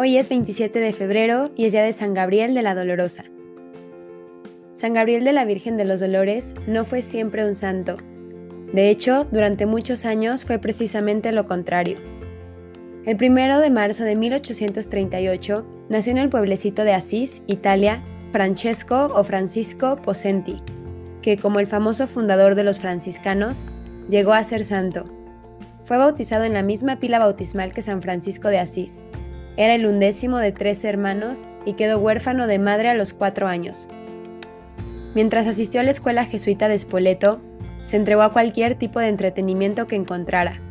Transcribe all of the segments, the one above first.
Hoy es 27 de febrero y es día de San Gabriel de la Dolorosa. San Gabriel de la Virgen de los Dolores no fue siempre un santo. De hecho, durante muchos años fue precisamente lo contrario. El primero de marzo de 1838 nació en el pueblecito de Asís, Italia, Francesco o Francisco Posenti, que como el famoso fundador de los franciscanos, llegó a ser santo. Fue bautizado en la misma pila bautismal que San Francisco de Asís. Era el undécimo de tres hermanos y quedó huérfano de madre a los cuatro años. Mientras asistió a la escuela jesuita de Spoleto, se entregó a cualquier tipo de entretenimiento que encontrara.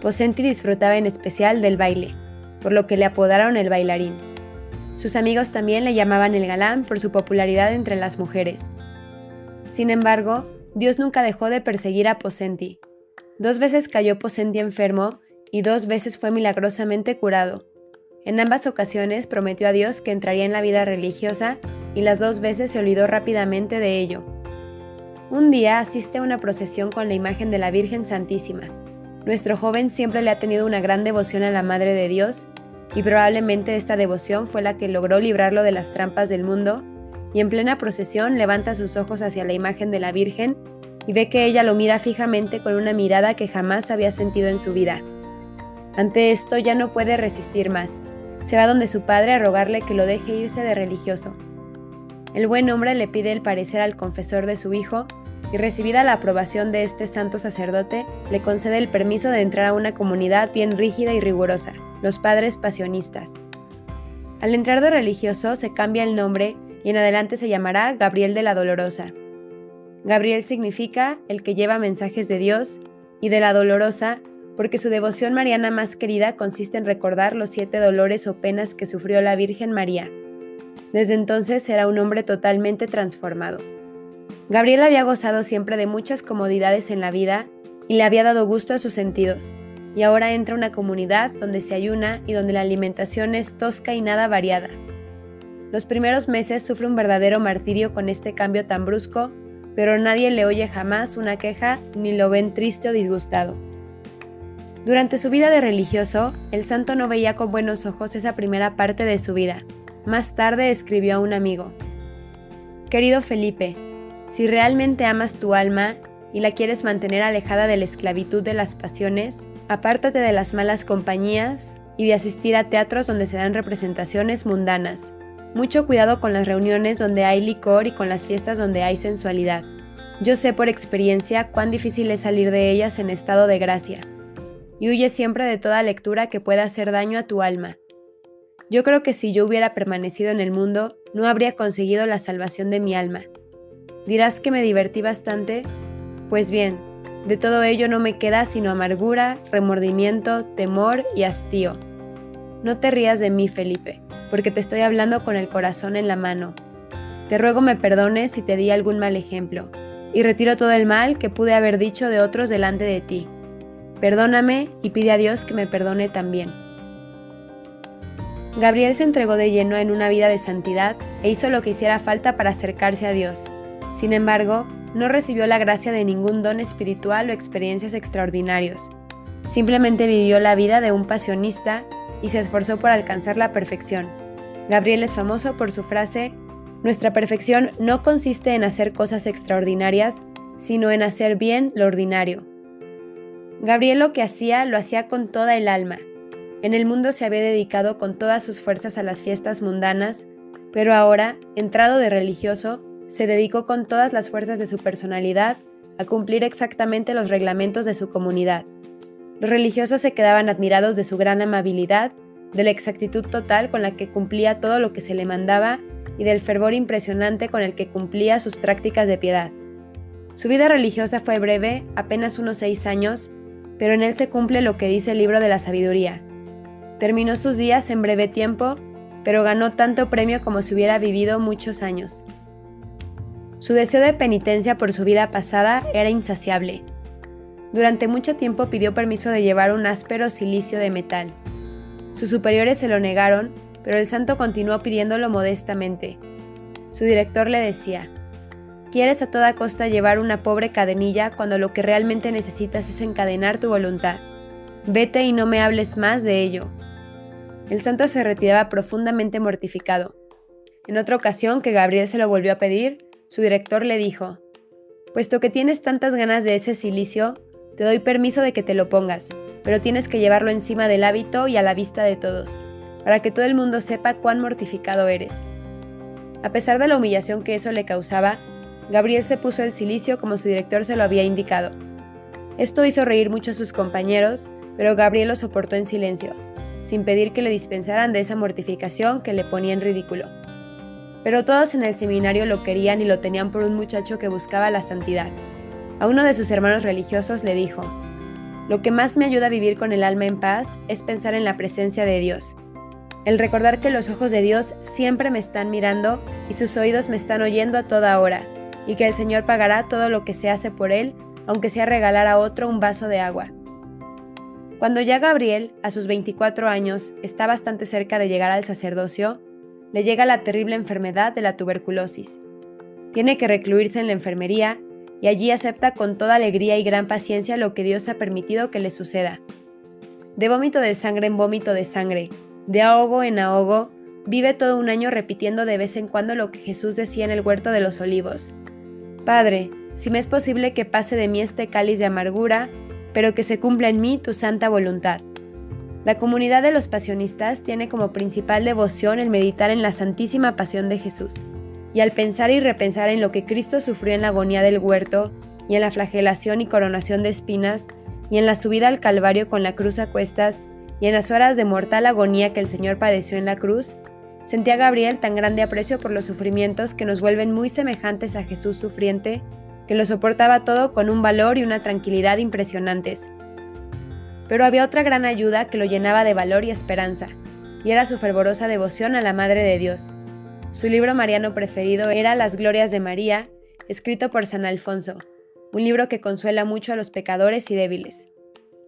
Posenti disfrutaba en especial del baile, por lo que le apodaron el bailarín. Sus amigos también le llamaban el galán por su popularidad entre las mujeres. Sin embargo, Dios nunca dejó de perseguir a Posenti. Dos veces cayó Posenti enfermo y dos veces fue milagrosamente curado. En ambas ocasiones prometió a Dios que entraría en la vida religiosa y las dos veces se olvidó rápidamente de ello. Un día asiste a una procesión con la imagen de la Virgen Santísima. Nuestro joven siempre le ha tenido una gran devoción a la Madre de Dios y probablemente esta devoción fue la que logró librarlo de las trampas del mundo y en plena procesión levanta sus ojos hacia la imagen de la Virgen y ve que ella lo mira fijamente con una mirada que jamás había sentido en su vida. Ante esto ya no puede resistir más se va donde su padre a rogarle que lo deje irse de religioso. El buen hombre le pide el parecer al confesor de su hijo y recibida la aprobación de este santo sacerdote, le concede el permiso de entrar a una comunidad bien rígida y rigurosa, los padres pasionistas. Al entrar de religioso se cambia el nombre y en adelante se llamará Gabriel de la Dolorosa. Gabriel significa el que lleva mensajes de Dios y de la Dolorosa porque su devoción mariana más querida consiste en recordar los siete dolores o penas que sufrió la Virgen María. Desde entonces será un hombre totalmente transformado. Gabriel había gozado siempre de muchas comodidades en la vida y le había dado gusto a sus sentidos, y ahora entra una comunidad donde se ayuna y donde la alimentación es tosca y nada variada. Los primeros meses sufre un verdadero martirio con este cambio tan brusco, pero nadie le oye jamás una queja ni lo ven triste o disgustado. Durante su vida de religioso, el santo no veía con buenos ojos esa primera parte de su vida. Más tarde escribió a un amigo, Querido Felipe, si realmente amas tu alma y la quieres mantener alejada de la esclavitud de las pasiones, apártate de las malas compañías y de asistir a teatros donde se dan representaciones mundanas. Mucho cuidado con las reuniones donde hay licor y con las fiestas donde hay sensualidad. Yo sé por experiencia cuán difícil es salir de ellas en estado de gracia y huye siempre de toda lectura que pueda hacer daño a tu alma. Yo creo que si yo hubiera permanecido en el mundo, no habría conseguido la salvación de mi alma. Dirás que me divertí bastante. Pues bien, de todo ello no me queda sino amargura, remordimiento, temor y hastío. No te rías de mí, Felipe, porque te estoy hablando con el corazón en la mano. Te ruego me perdones si te di algún mal ejemplo, y retiro todo el mal que pude haber dicho de otros delante de ti. Perdóname y pide a Dios que me perdone también. Gabriel se entregó de lleno en una vida de santidad e hizo lo que hiciera falta para acercarse a Dios. Sin embargo, no recibió la gracia de ningún don espiritual o experiencias extraordinarios. Simplemente vivió la vida de un pasionista y se esforzó por alcanzar la perfección. Gabriel es famoso por su frase, Nuestra perfección no consiste en hacer cosas extraordinarias, sino en hacer bien lo ordinario. Gabriel lo que hacía lo hacía con toda el alma. En el mundo se había dedicado con todas sus fuerzas a las fiestas mundanas, pero ahora, entrado de religioso, se dedicó con todas las fuerzas de su personalidad a cumplir exactamente los reglamentos de su comunidad. Los religiosos se quedaban admirados de su gran amabilidad, de la exactitud total con la que cumplía todo lo que se le mandaba y del fervor impresionante con el que cumplía sus prácticas de piedad. Su vida religiosa fue breve, apenas unos seis años, pero en él se cumple lo que dice el libro de la sabiduría. Terminó sus días en breve tiempo, pero ganó tanto premio como si hubiera vivido muchos años. Su deseo de penitencia por su vida pasada era insaciable. Durante mucho tiempo pidió permiso de llevar un áspero silicio de metal. Sus superiores se lo negaron, pero el santo continuó pidiéndolo modestamente. Su director le decía, Quieres a toda costa llevar una pobre cadenilla cuando lo que realmente necesitas es encadenar tu voluntad. Vete y no me hables más de ello. El santo se retiraba profundamente mortificado. En otra ocasión que Gabriel se lo volvió a pedir, su director le dijo, Puesto que tienes tantas ganas de ese silicio, te doy permiso de que te lo pongas, pero tienes que llevarlo encima del hábito y a la vista de todos, para que todo el mundo sepa cuán mortificado eres. A pesar de la humillación que eso le causaba, Gabriel se puso el silicio como su director se lo había indicado. Esto hizo reír mucho a sus compañeros, pero Gabriel lo soportó en silencio, sin pedir que le dispensaran de esa mortificación que le ponía en ridículo. Pero todos en el seminario lo querían y lo tenían por un muchacho que buscaba la santidad. A uno de sus hermanos religiosos le dijo, Lo que más me ayuda a vivir con el alma en paz es pensar en la presencia de Dios el recordar que los ojos de Dios siempre me están mirando y sus oídos me están oyendo a toda hora, y que el Señor pagará todo lo que se hace por él, aunque sea regalar a otro un vaso de agua. Cuando ya Gabriel, a sus 24 años, está bastante cerca de llegar al sacerdocio, le llega la terrible enfermedad de la tuberculosis. Tiene que recluirse en la enfermería y allí acepta con toda alegría y gran paciencia lo que Dios ha permitido que le suceda. De vómito de sangre en vómito de sangre, de ahogo en ahogo, vive todo un año repitiendo de vez en cuando lo que Jesús decía en el huerto de los olivos. Padre, si me es posible que pase de mí este cáliz de amargura, pero que se cumpla en mí tu santa voluntad. La comunidad de los pasionistas tiene como principal devoción el meditar en la santísima pasión de Jesús, y al pensar y repensar en lo que Cristo sufrió en la agonía del huerto, y en la flagelación y coronación de espinas, y en la subida al Calvario con la cruz a cuestas, y en las horas de mortal agonía que el Señor padeció en la cruz, sentía Gabriel tan grande aprecio por los sufrimientos que nos vuelven muy semejantes a Jesús sufriente, que lo soportaba todo con un valor y una tranquilidad impresionantes. Pero había otra gran ayuda que lo llenaba de valor y esperanza, y era su fervorosa devoción a la Madre de Dios. Su libro mariano preferido era Las Glorias de María, escrito por San Alfonso, un libro que consuela mucho a los pecadores y débiles.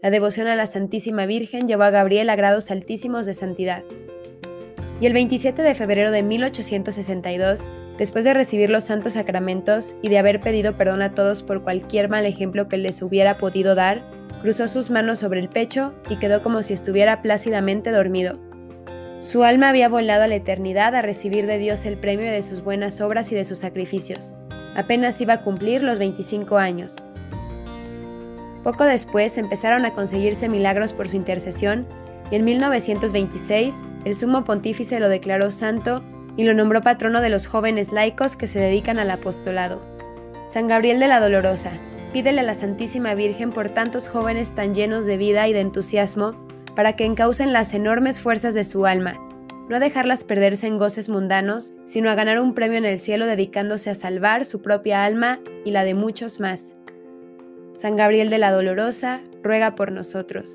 La devoción a la Santísima Virgen llevó a Gabriel a grados altísimos de santidad. Y el 27 de febrero de 1862, después de recibir los santos sacramentos y de haber pedido perdón a todos por cualquier mal ejemplo que les hubiera podido dar, cruzó sus manos sobre el pecho y quedó como si estuviera plácidamente dormido. Su alma había volado a la eternidad a recibir de Dios el premio de sus buenas obras y de sus sacrificios. Apenas iba a cumplir los 25 años. Poco después empezaron a conseguirse milagros por su intercesión y en 1926 el sumo pontífice lo declaró santo y lo nombró patrono de los jóvenes laicos que se dedican al apostolado. San Gabriel de la Dolorosa, pídele a la Santísima Virgen por tantos jóvenes tan llenos de vida y de entusiasmo para que encaucen las enormes fuerzas de su alma, no a dejarlas perderse en goces mundanos, sino a ganar un premio en el cielo dedicándose a salvar su propia alma y la de muchos más. San Gabriel de la Dolorosa, ruega por nosotros.